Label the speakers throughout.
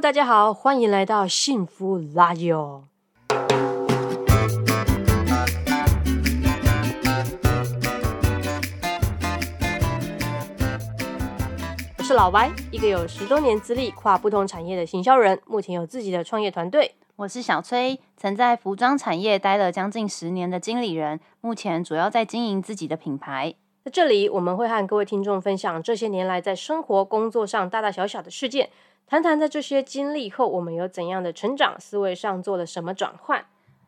Speaker 1: 大家好，欢迎来到幸福拉友。我是老歪，一个有十多年资历、跨不同产业的行销人，目前有自己的创业团队。
Speaker 2: 我是小崔，曾在服装产业待了将近十年的经理人，目前主要在经营自己的品牌。
Speaker 1: 在这里，我们会和各位听众分享这些年来在生活、工作上大大小小的事件。谈谈在这些经历后，我们有怎样的成长？思维上做了什么转换？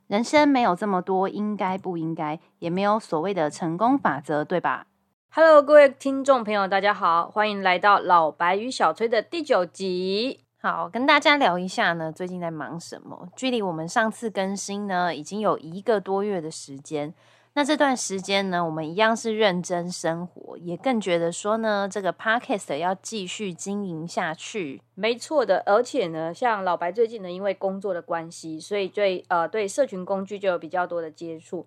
Speaker 2: 人生没有这么多应该不应该，也没有所谓的成功法则，对吧
Speaker 1: ？Hello，各位听众朋友，大家好，欢迎来到老白与小崔的第九集。
Speaker 2: 好，跟大家聊一下呢，最近在忙什么？距离我们上次更新呢，已经有一个多月的时间。那这段时间呢，我们一样是认真生活，也更觉得说呢，这个 podcast 要继续经营下去，
Speaker 1: 没错的。而且呢，像老白最近呢，因为工作的关系，所以对呃对社群工具就有比较多的接触。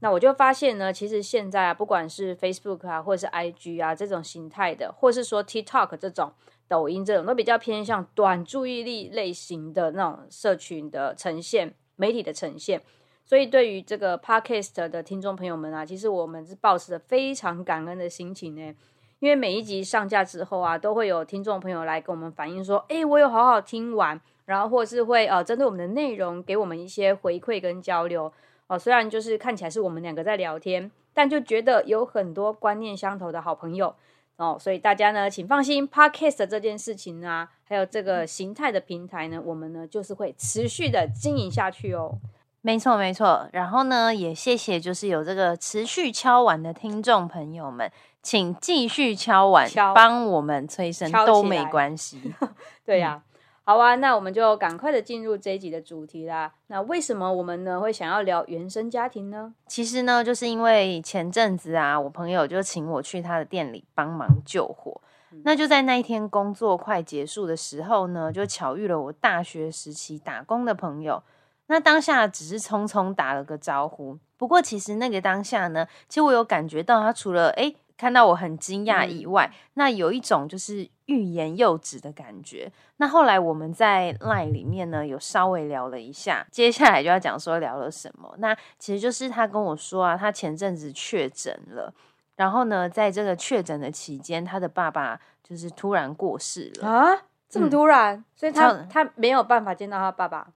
Speaker 1: 那我就发现呢，其实现在啊，不管是 Facebook 啊，或者是 IG 啊这种形态的，或是说 TikTok 这种、抖音这种，都比较偏向短注意力类型的那种社群的呈现、媒体的呈现。所以，对于这个 podcast 的听众朋友们啊，其实我们是保持着非常感恩的心情呢。因为每一集上架之后啊，都会有听众朋友来跟我们反映说：“哎，我有好好听完。”然后，或是会呃，针对我们的内容给我们一些回馈跟交流哦。虽然就是看起来是我们两个在聊天，但就觉得有很多观念相投的好朋友哦。所以大家呢，请放心，podcast 这件事情啊，还有这个形态的平台呢，我们呢就是会持续的经营下去哦。
Speaker 2: 没错，没错。然后呢，也谢谢，就是有这个持续敲碗的听众朋友们，请继续敲碗，帮我们催生都没关系。
Speaker 1: 对呀，好啊，那我们就赶快的进入这一集的主题啦。那为什么我们呢会想要聊原生家庭呢？
Speaker 2: 其实呢，就是因为前阵子啊，我朋友就请我去他的店里帮忙救火。那就在那一天工作快结束的时候呢，就巧遇了我大学时期打工的朋友。那当下只是匆匆打了个招呼，不过其实那个当下呢，其实我有感觉到他除了诶看到我很惊讶以外，那有一种就是欲言又止的感觉。那后来我们在 LINE 里面呢有稍微聊了一下，接下来就要讲说聊了什么。那其实就是他跟我说啊，他前阵子确诊了，然后呢，在这个确诊的期间，他的爸爸就是突然过世了啊，
Speaker 1: 这么突然，所以他他没有办法见到他爸爸。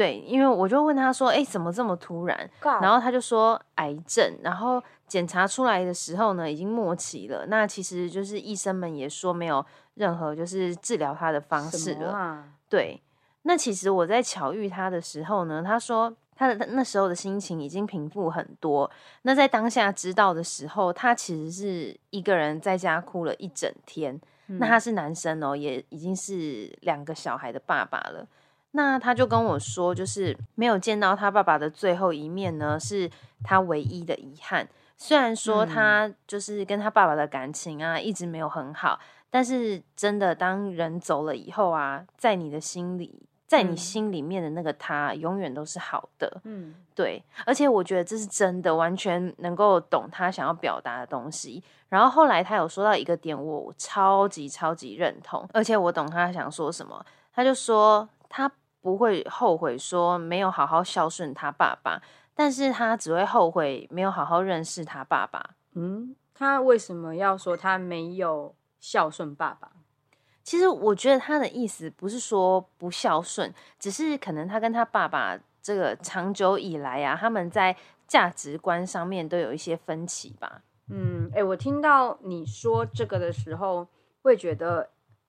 Speaker 2: 对，因为我就问他说：“哎，怎么这么突然？”然后他就说：“癌症。”然后检查出来的时候呢，已经末期了。那其实就是医生们也说没有任何就是治疗他的方式了。对，那其实我在巧遇他的时候呢，他说他的那时候的心情已经平复很多。那在当下知道的时候，他其实是一个人在家哭了一整天。那他是男生哦，也已经是两个小孩的爸爸了。那他就跟我说，就是没有见到他爸爸的最后一面呢，是他唯一的遗憾。虽然说他就是跟他爸爸的感情啊，一直没有很好，但是真的当人走了以后啊，在你的心里，在你心里面的那个他，永远都是好的。嗯，对。而且我觉得这是真的，完全能够懂他想要表达的东西。然后后来他有说到一个点，我超级超级认同，而且我懂他想说什么。他就说他。不会后悔说没有好好孝顺他爸爸，但是他只会后悔没有好好认识他爸爸。
Speaker 1: 嗯，他为什么要说他没有孝顺爸爸？
Speaker 2: 其实我觉得他的意思不是说不孝顺，只是可能他跟他爸爸这个长久以来啊，他们在价值观上面都有一些分歧吧。
Speaker 1: 嗯，哎，我听到你说这个的时候，会觉得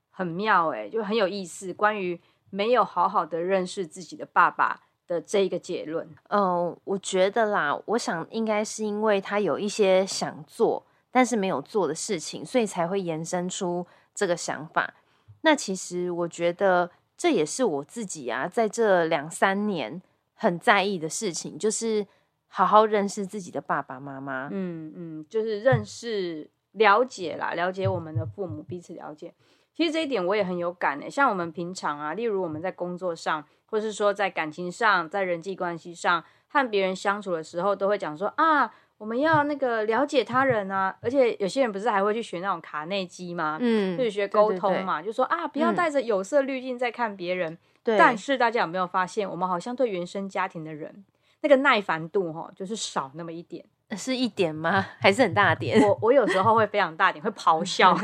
Speaker 1: 很妙，哎，就很有意思，关于。没有好好的认识自己的爸爸的这一个结论，
Speaker 2: 嗯，我觉得啦，我想应该是因为他有一些想做但是没有做的事情，所以才会延伸出这个想法。那其实我觉得这也是我自己啊，在这两三年很在意的事情，就是好好认识自己的爸爸妈妈。
Speaker 1: 嗯嗯，就是认识、了解啦，了解我们的父母，彼此了解。其实这一点我也很有感诶，像我们平常啊，例如我们在工作上，或是说在感情上，在人际关系上和别人相处的时候，都会讲说啊，我们要那个了解他人啊，而且有些人不是还会去学那种卡内基吗？嗯，就是学沟通嘛，就说啊，不要带着有色滤镜在看别人。
Speaker 2: 对。
Speaker 1: 但是大家有没有发现，我们好像对原生家庭的人那个耐烦度哈，就是少那么一点。
Speaker 2: 是一点吗？还是很大点？
Speaker 1: 我我有时候会非常大点，会咆 哮。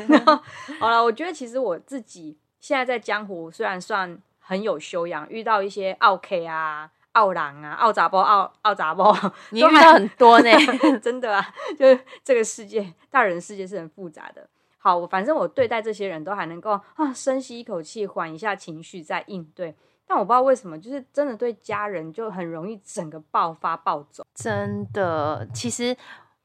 Speaker 1: 好了，我觉得其实我自己现在在江湖虽然算很有修养，遇到一些奥 K 啊、奥狼啊、奥杂波、奥奥杂波，
Speaker 2: 你遇到很多呢，
Speaker 1: 真的啊！就是这个世界，大人世界是很复杂的。好，我反正我对待这些人都还能够啊，深吸一口气，缓一下情绪再应对。但我不知道为什么，就是真的对家人就很容易整个爆发暴走。
Speaker 2: 真的，其实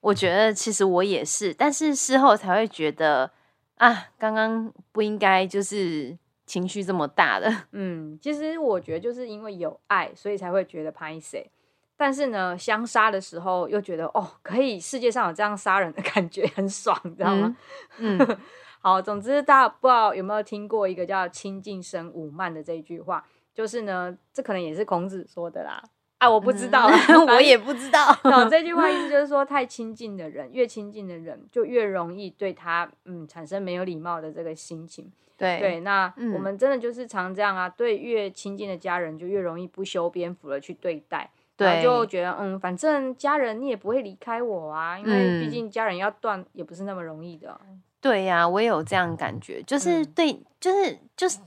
Speaker 2: 我觉得，其实我也是，但是事后才会觉得啊，刚刚不应该就是情绪这么大的。
Speaker 1: 嗯，其实我觉得就是因为有爱，所以才会觉得拍谁。但是呢，相杀的时候又觉得哦，可以世界上有这样杀人的感觉，很爽，你知道吗？嗯，好，总之大家不知道有没有听过一个叫“亲近生五慢”的这一句话。就是呢，这可能也是孔子说的啦。啊，我不知道，
Speaker 2: 我也不知道。
Speaker 1: 这句话意思就是说，太亲近的人，越亲近的人，就越容易对他，嗯，产生没有礼貌的这个心情。
Speaker 2: 对
Speaker 1: 对，那我们真的就是常这样啊，对越亲近的家人，就越容易不修边幅的去对待。
Speaker 2: 对，
Speaker 1: 就觉得嗯，反正家人你也不会离开我啊，因为毕竟家人要断也不是那么容易的。
Speaker 2: 对呀，我也有这样感觉，就是对，就是就是。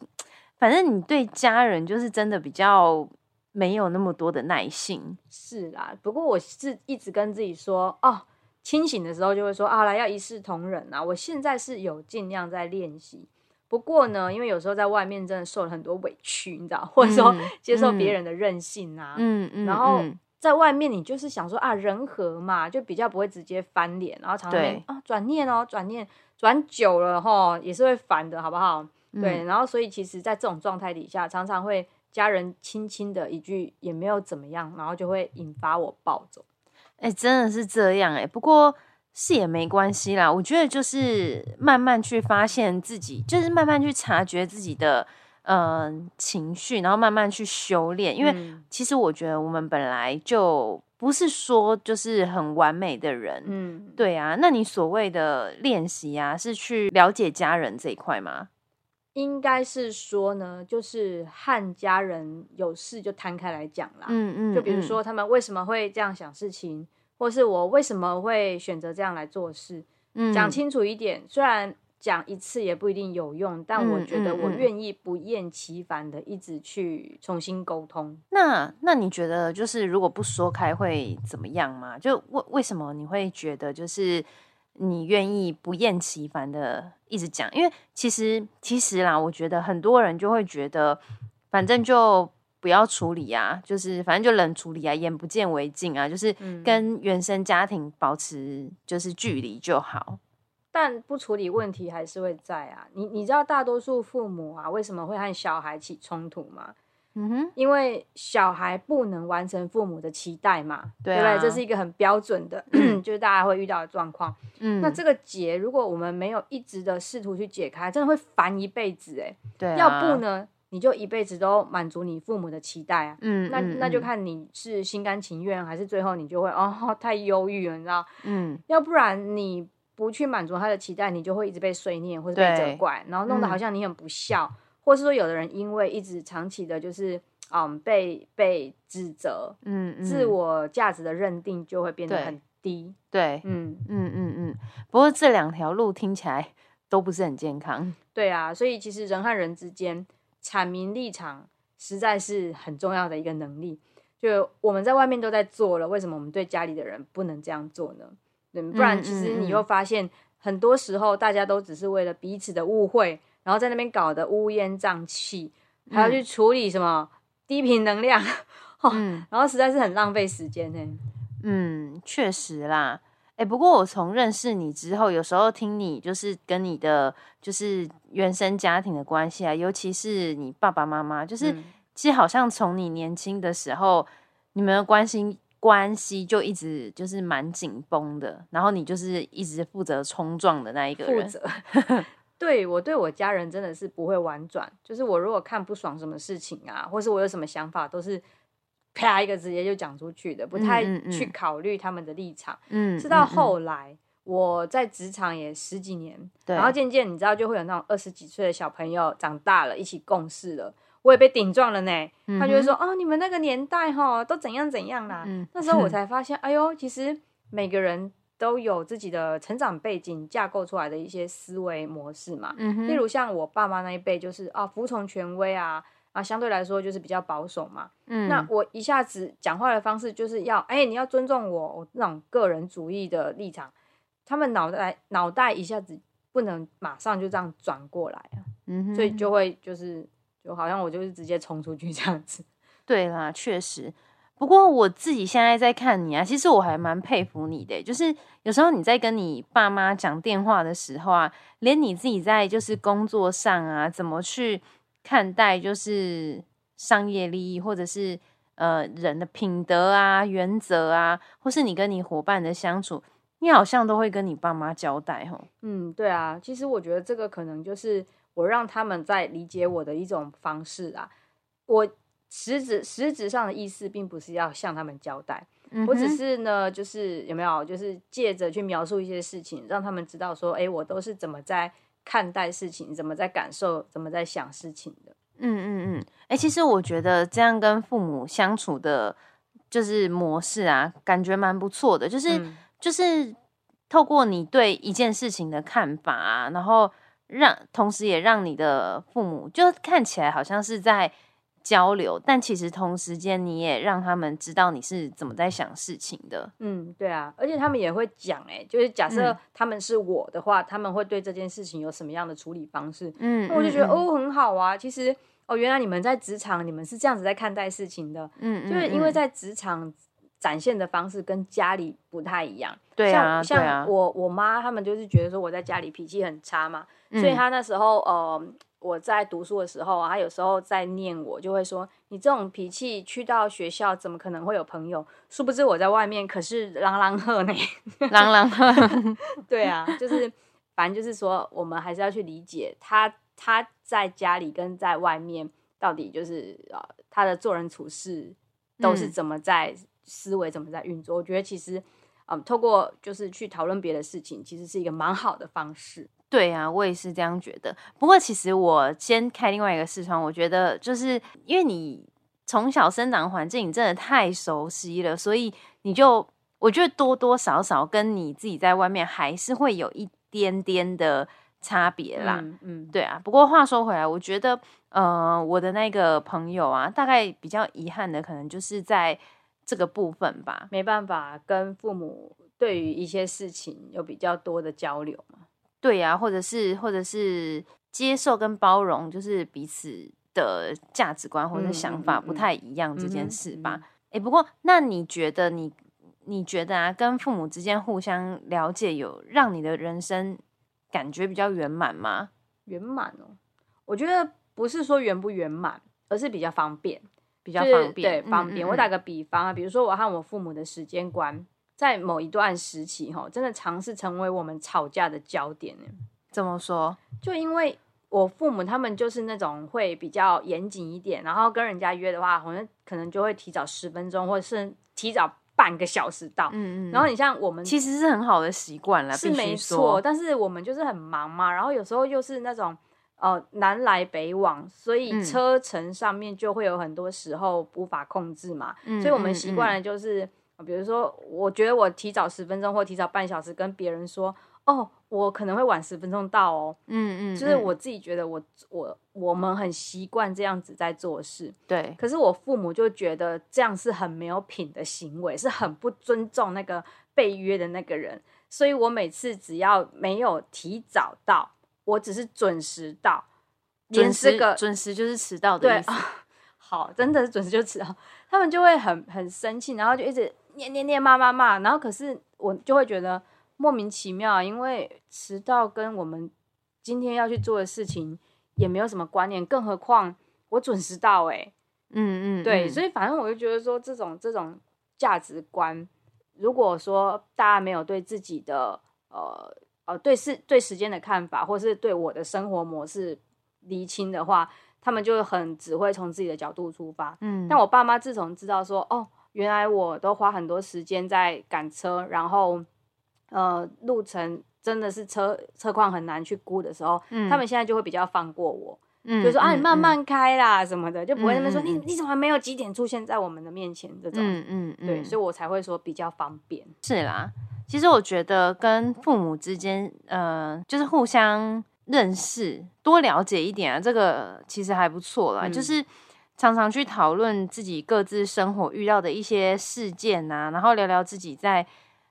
Speaker 2: 反正你对家人就是真的比较没有那么多的耐性，
Speaker 1: 是啦。不过我是一直跟自己说，哦，清醒的时候就会说啊，来要一视同仁啊。我现在是有尽量在练习，不过呢，因为有时候在外面真的受了很多委屈，你知道，或者说接受别人的任性啊，嗯嗯，然后在外面你就是想说啊，人和嘛，就比较不会直接翻脸，然后常常啊转念哦，转念转久了哈，也是会烦的，好不好？对，然后所以其实，在这种状态底下，常常会家人轻轻的一句也没有怎么样，然后就会引发我暴走。
Speaker 2: 哎，真的是这样哎。不过是也没关系啦，我觉得就是慢慢去发现自己，就是慢慢去察觉自己的嗯情绪，然后慢慢去修炼。因为其实我觉得我们本来就不是说就是很完美的人，嗯，对啊。那你所谓的练习啊，是去了解家人这一块吗？
Speaker 1: 应该是说呢，就是和家人有事就摊开来讲啦。嗯嗯，就比如说他们为什么会这样想事情，或是我为什么会选择这样来做事，讲清楚一点。虽然讲一次也不一定有用，但我觉得我愿意不厌其烦的一直去重新沟通。
Speaker 2: 那那你觉得就是如果不说开会怎么样吗？就为为什么你会觉得就是？你愿意不厌其烦的一直讲，因为其实其实啦，我觉得很多人就会觉得，反正就不要处理啊，就是反正就冷处理啊，眼不见为净啊，就是跟原生家庭保持就是距离就好。
Speaker 1: 但不处理问题还是会在啊。你你知道大多数父母啊为什么会和小孩起冲突吗？嗯哼，因为小孩不能完成父母的期待嘛，对不对？这是一个很标准的，就是大家会遇到的状况。嗯，那这个结，如果我们没有一直的试图去解开，真的会烦一辈子哎。
Speaker 2: 对，
Speaker 1: 要不呢，你就一辈子都满足你父母的期待啊。嗯，那那就看你是心甘情愿，还是最后你就会哦太忧郁了，你知道？嗯，要不然你不去满足他的期待，你就会一直被碎念或者被责怪，然后弄得好像你很不孝。或是说，有的人因为一直长期的，就是嗯被被指责，嗯，自我价值的认定就会变得很低。
Speaker 2: 对，嗯嗯嗯嗯。不过这两条路听起来都不是很健康。
Speaker 1: 对啊，所以其实人和人之间阐明立场，实在是很重要的一个能力。就我们在外面都在做了，为什么我们对家里的人不能这样做呢？不然，其实你又发现，很多时候大家都只是为了彼此的误会。然后在那边搞得乌烟瘴气，还要去处理什么低频能量，嗯，然后实在是很浪费时间呢。
Speaker 2: 嗯，确实啦。哎，不过我从认识你之后，有时候听你就是跟你的就是原生家庭的关系啊，尤其是你爸爸妈妈，就是其实好像从你年轻的时候，你们的关系关系就一直就是蛮紧绷的，然后你就是一直负责冲撞的那一个人。
Speaker 1: 对我对我家人真的是不会婉转，就是我如果看不爽什么事情啊，或是我有什么想法，都是啪一个直接就讲出去的，不太去考虑他们的立场。
Speaker 2: 嗯，
Speaker 1: 直到后来我在职场也十几年，然后渐渐你知道就会有那种二十几岁的小朋友长大了，一起共事了，我也被顶撞了呢。他就会说：“哦，你们那个年代哈都怎样怎样啦。”那时候我才发现，哎呦，其实每个人都有自己的成长背景架构出来的一些思维模式嘛。
Speaker 2: 嗯
Speaker 1: 例如像我爸妈那一辈，就是啊，服从权威啊。啊，相对来说就是比较保守嘛。
Speaker 2: 嗯，
Speaker 1: 那我一下子讲话的方式就是要，哎，你要尊重我，我那种个人主义的立场，他们脑袋脑袋一下子不能马上就这样转过来啊。
Speaker 2: 嗯，
Speaker 1: 所以就会就是就好像我就是直接冲出去这样子。
Speaker 2: 对啦，确实。不过我自己现在在看你啊，其实我还蛮佩服你的，就是有时候你在跟你爸妈讲电话的时候啊，连你自己在就是工作上啊，怎么去。看待就是商业利益，或者是呃人的品德啊、原则啊，或是你跟你伙伴的相处，你好像都会跟你爸妈交代吼。
Speaker 1: 嗯，对啊，其实我觉得这个可能就是我让他们在理解我的一种方式啊。我实质实质上的意思，并不是要向他们交代，我只是呢，就是有没有，就是借着去描述一些事情，让他们知道说，哎，我都是怎么在。看待事情怎么在感受，怎么在想事情的？
Speaker 2: 嗯嗯嗯。哎，其实我觉得这样跟父母相处的，就是模式啊，感觉蛮不错的。就是就是透过你对一件事情的看法啊，然后让同时也让你的父母就看起来好像是在。交流，但其实同时间你也让他们知道你是怎么在想事情的。
Speaker 1: 嗯，对啊，而且他们也会讲，哎，就是假设他们是我的话，他们会对这件事情有什么样的处理方式？
Speaker 2: 嗯，那
Speaker 1: 我就觉得哦，很好啊。其实哦，原来你们在职场，你们是这样子在看待事情的。
Speaker 2: 嗯，
Speaker 1: 就是因为在职场展现的方式跟家里不太一样。
Speaker 2: 对啊，
Speaker 1: 像我我妈他们就是觉得说我在家里脾气很差嘛，所以他那时候呃。我在读书的时候啊，他有时候在念我，就会说：“你这种脾气去到学校，怎么可能会有朋友？”殊不知我在外面可是朗朗赫呢，
Speaker 2: 朗朗赫。
Speaker 1: 对啊，就是反正就是说，我们还是要去理解他他在家里跟在外面到底就是呃他的做人处事都是怎么在思维怎么在运作。我觉得其实嗯，透过就是去讨论别的事情，其实是一个蛮好的方式。
Speaker 2: 对啊，我也是这样觉得。不过，其实我先开另外一个视窗，我觉得就是因为你从小生长环境，你真的太熟悉了，所以你就我觉得多多少少跟你自己在外面还是会有一点点的差别啦。
Speaker 1: 嗯，
Speaker 2: 对啊。不过话说回来，我觉得呃，我的那个朋友啊，大概比较遗憾的，可能就是在这个部分吧，
Speaker 1: 没办法跟父母对于一些事情有比较多的交流嘛。
Speaker 2: 对呀，或者是或者是接受跟包容，就是彼此的价值观或者想法不太一样这件事吧。哎，不过那你觉得你你觉得啊，跟父母之间互相了解，有让你的人生感觉比较圆满吗？
Speaker 1: 圆满哦，我觉得不是说圆不圆满，而是比较方便，
Speaker 2: 比较方
Speaker 1: 便，对，方便。我打个比方啊，比如说我和我父母的时间观。在某一段时期，哈，真的尝试成为我们吵架的焦点呢。
Speaker 2: 怎么说？
Speaker 1: 就因为我父母他们就是那种会比较严谨一点，然后跟人家约的话，好像可能就会提早十分钟，或者是提早半个小时到。
Speaker 2: 嗯嗯。
Speaker 1: 然后你像我们，
Speaker 2: 其实是很好的习惯了，
Speaker 1: 是没错。但是我们就是很忙嘛，然后有时候又是那种呃南来北往，所以车程上面就会有很多时候无法控制嘛。嗯。所以我们习惯了就是。比如说，我觉得我提早十分钟或提早半小时跟别人说，哦，我可能会晚十分钟到哦。
Speaker 2: 嗯嗯，
Speaker 1: 就是我自己觉得我我我们很习惯这样子在做事。
Speaker 2: 对。
Speaker 1: 可是我父母就觉得这样是很没有品的行为，是很不尊重那个被约的那个人。所以我每次只要没有提早到，我只是准时到，
Speaker 2: 准时准时就是迟到的意思。
Speaker 1: 好，真的是准时就迟到，他们就会很很生气，然后就一直。念念念骂骂骂，然后可是我就会觉得莫名其妙，因为迟到跟我们今天要去做的事情也没有什么关联，更何况我准时到，哎，
Speaker 2: 嗯嗯，
Speaker 1: 对，所以反正我就觉得说这种这种价值观，如果说大家没有对自己的呃呃对事对时间的看法，或是对我的生活模式厘清的话。他们就很只会从自己的角度出发。嗯，但我爸妈自从知道说，哦，原来我都花很多时间在赶车，然后呃，路程真的是车车况很难去估的时候，他们现在就会比较放过我。就说啊，你慢慢开啦什么的，就不会那么说你你怎么没有几点出现在我们的面前这种，嗯嗯嗯，对，所以我才会说比较方便。
Speaker 2: 是啦，其实我觉得跟父母之间，呃，就是互相认识、多了解一点啊，这个其实还不错啦。就是常常去讨论自己各自生活遇到的一些事件啊，然后聊聊自己在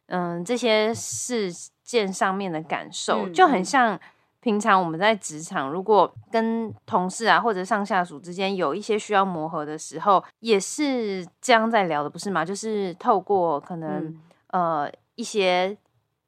Speaker 2: 嗯这些事件上面的感受，就很像。平常我们在职场，如果跟同事啊或者上下属之间有一些需要磨合的时候，也是这样在聊的，不是吗？就是透过可能呃一些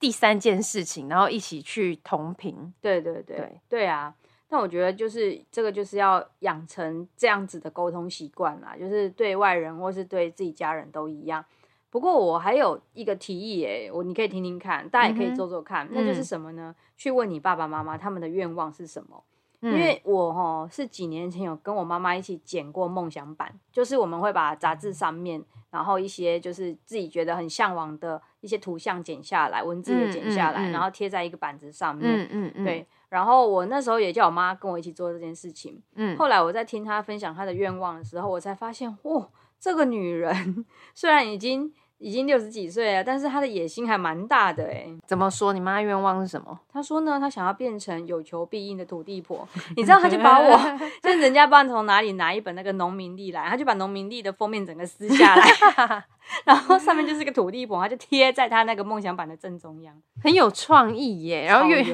Speaker 2: 第三件事情，然后一起去同频。
Speaker 1: 对对对对啊！但我觉得就是这个就是要养成这样子的沟通习惯啦，就是对外人或是对自己家人都一样。不过我还有一个提议诶，我你可以听听看，大家也可以做做看，那就是什么呢？去问你爸爸妈妈他们的愿望是什么？因为我哈是几年前有跟我妈妈一起剪过梦想版，就是我们会把杂志上面，然后一些就是自己觉得很向往的一些图像剪下来，文字也剪下来，然后贴在一个板子上面。嗯嗯嗯。对，然后我那时候也叫我妈跟我一起做这件事情。嗯。后来我在听她分享她的愿望的时候，我才发现，哇，这个女人 虽然已经。已经六十几岁了，但是她的野心还蛮大的哎。
Speaker 2: 怎么说？你妈愿望是什么？
Speaker 1: 她说呢，她想要变成有求必应的土地婆。你知道，她就把我，就是人家不知道从哪里拿一本那个农民历来，她就把农民历的封面整个撕下来。然后上面就是个 土地婆，他就贴在他那个梦想版的正中央，
Speaker 2: 很有创意耶。然后愿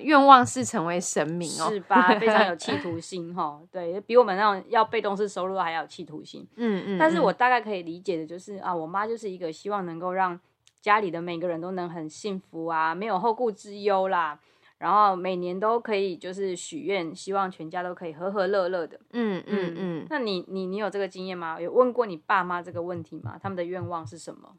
Speaker 2: 愿望是成为神明哦，
Speaker 1: 是吧？非常有企 图心哈，对比我们那种要被动式收入还要有企图心。嗯嗯。但是我大概可以理解的就是啊，我妈就是一个希望能够让家里的每个人都能很幸福啊，没有后顾之忧啦。然后每年都可以就是许愿，希望全家都可以和和乐乐的。嗯嗯嗯。那你你你有这个经验吗？有问过你爸妈这个问题吗？他们的愿望是什么？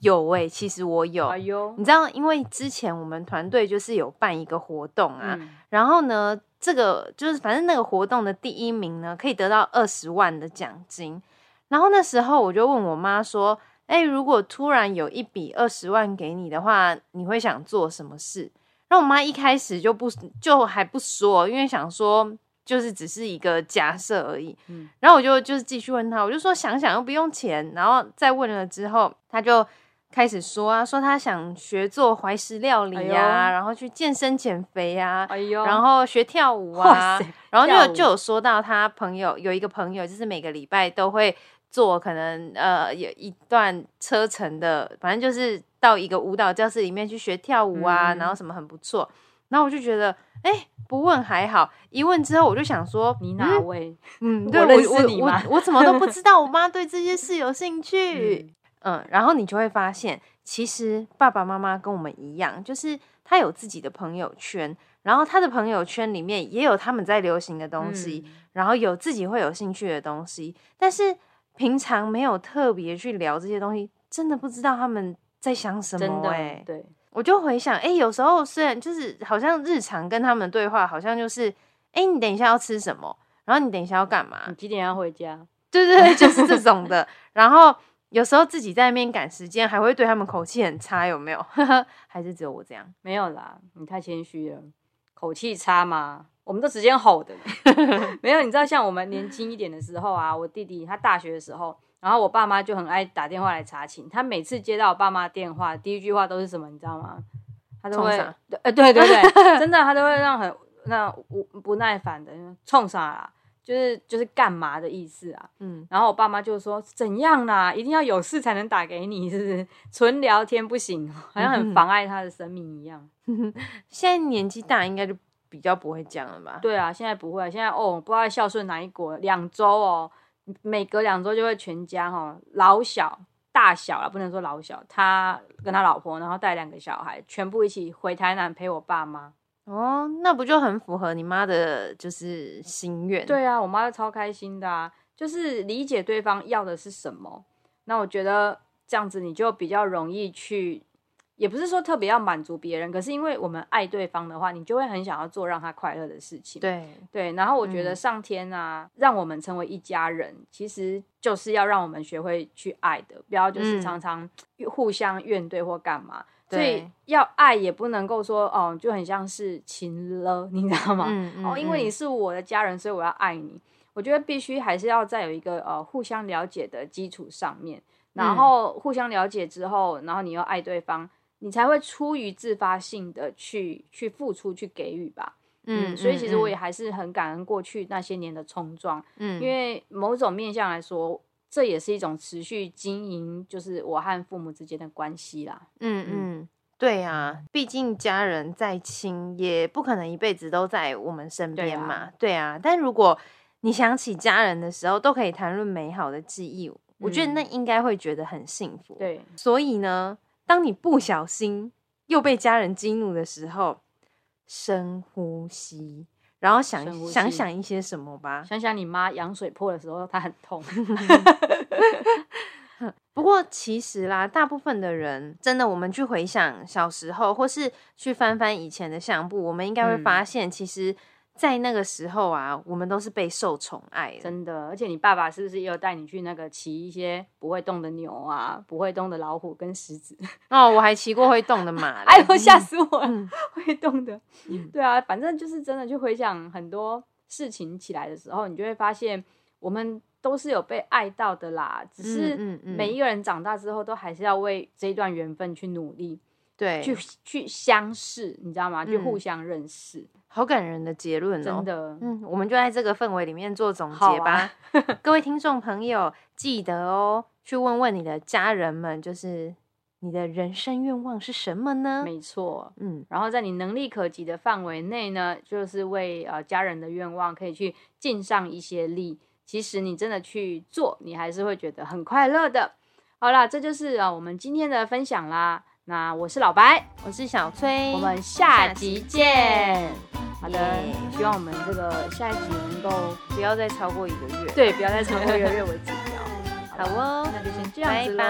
Speaker 2: 有诶，其实我有。哎呦，你知道，因为之前我们团队就是有办一个活动啊，然后呢，这个就是反正那个活动的第一名呢，可以得到二十万的奖金。然后那时候我就问我妈说：“哎，如果突然有一笔二十万给你的话，你会想做什么事？”那我妈一开始就不就还不说，因为想说就是只是一个假设而已。嗯，然后我就就是继续问他，我就说想想又不用钱，然后再问了之后，他就开始说啊，说他想学做怀石料理呀，然后去健身减肥呀，哎呦，然后学跳舞啊，然后就就有说到他朋友有一个朋友，就是每个礼拜都会做可能呃有一段车程的，反正就是。到一个舞蹈教室里面去学跳舞啊，然后什么很不错，然后我就觉得，哎，不问还好，一问之后我就想说，
Speaker 1: 你哪位？
Speaker 2: 嗯，我认识你吗？我怎么都不知道，我 妈对这些事有兴趣。嗯，然后你就会发现，其实爸爸妈妈跟我们一样，就是他有自己的朋友圈，然后他的朋友圈里面也有他们在流行的东西，然后有自己会有兴趣的东西，但是平常没有特别去聊这些东西，真的不知道他们。在想什么？哎，
Speaker 1: 对，
Speaker 2: 我就回想，哎，有时候虽然就是好像日常跟他们对话，好像就是，哎，你等一下要吃什么？然后你等一下要干嘛？
Speaker 1: 你几点要回家？
Speaker 2: 对对对，就是这种的。然后有时候自己在那边赶时间，还会对他们口气很差，有没有？还是只有我这样？
Speaker 1: 没有啦，你太谦虚了。口气差吗？我们都直接吼的。没有，你知道，像我们年轻一点的时候啊，我弟弟他大学的时候。然后我爸妈就很爱打电话来查寝，他每次接到我爸妈电话，第一句话都是什么，你知道吗？他都会，呃，对对对，真的，他都会让很那不不耐烦的冲啥啦，就是就是干嘛的意思啊？嗯，然后我爸妈就说怎样啦，一定要有事才能打给你，是不是？纯聊天不行，好像很妨碍他的生命一样。
Speaker 2: 现在年纪大，应该就比较不会讲了吧？
Speaker 1: 对啊，现在不会，现在哦，不知道孝顺哪一国，两周哦。每隔两周就会全家哈老小大小啊，不能说老小，他跟他老婆，然后带两个小孩，全部一起回台南陪我爸妈。
Speaker 2: 哦，那不就很符合你妈的就是心愿？
Speaker 1: 对啊，我妈超开心的啊，就是理解对方要的是什么。那我觉得这样子你就比较容易去也不是说特别要满足别人，可是因为我们爱对方的话，你就会很想要做让他快乐的事情。
Speaker 2: 对
Speaker 1: 对，然后我觉得上天啊，让我们成为一家人，其实就是要让我们学会去爱的，不要就是常常互相怨对或干嘛。所以要爱也不能够说哦，就很像是情了，你知道吗？哦，因为你是我的家人，所以我要爱你。我觉得必须还是要在有一个呃互相了解的基础上面，然后互相了解之后，然后你又爱对方，你才会出于自发性的去去付出去给予吧。嗯，所以其实我也还是很感恩过去那些年的冲撞，嗯，因为某种面向来说，这也是一种持续经营，就是我和父母之间的关系啦。
Speaker 2: 嗯嗯，对啊，毕竟家人再亲，也不可能一辈子都在我们身边嘛。对啊，但如果你想起家人的时候，都可以谈论美好的记忆。我觉得那应该会觉得很幸福。
Speaker 1: 对，
Speaker 2: 所以呢，当你不小心又被家人激怒的时候，深呼吸，然后想想想一些什么吧。
Speaker 1: 想想你妈羊水破的时候，她很痛。
Speaker 2: 不过其实啦，大部分的人真的，我们去回想小时候，或是去翻翻以前的相簿，我们应该会发现，其实。在那个时候啊，我们都是被受宠爱，
Speaker 1: 真的。而且你爸爸是不是也有带你去那个骑一些不会动的牛啊，不会动的老虎跟狮子？
Speaker 2: 哦，我还骑过会动的马，
Speaker 1: 哎呦吓死我了！会动的，对啊，反正就是真的去回想很多事情起来的时候，你就会发现我们都是有被爱到的啦。只是每一个人长大之后，都还是要为这一段缘分去努力。
Speaker 2: 对，
Speaker 1: 去去相识，你知道吗？去互相认识，
Speaker 2: 好感人的结论哦！
Speaker 1: 真的，
Speaker 2: 嗯，我们就在这个氛围里面做总结吧。各位听众朋友，记得哦，去问问你的家人们，就是你的人生愿望是什么呢？
Speaker 1: 没错，嗯，然后在你能力可及的范围内呢，就是为呃家人的愿望可以去尽上一些力。其实你真的去做，你还是会觉得很快乐的。好啦，这就是啊我们今天的分享啦。那我是老白，
Speaker 2: 我是小崔，
Speaker 1: 我们下集见。好的，希望我们这个下一集能够
Speaker 2: 不要再超过一个月，
Speaker 1: 对，不要再超过一个月为指标。
Speaker 2: 好哦，
Speaker 1: 那就先这样子喽。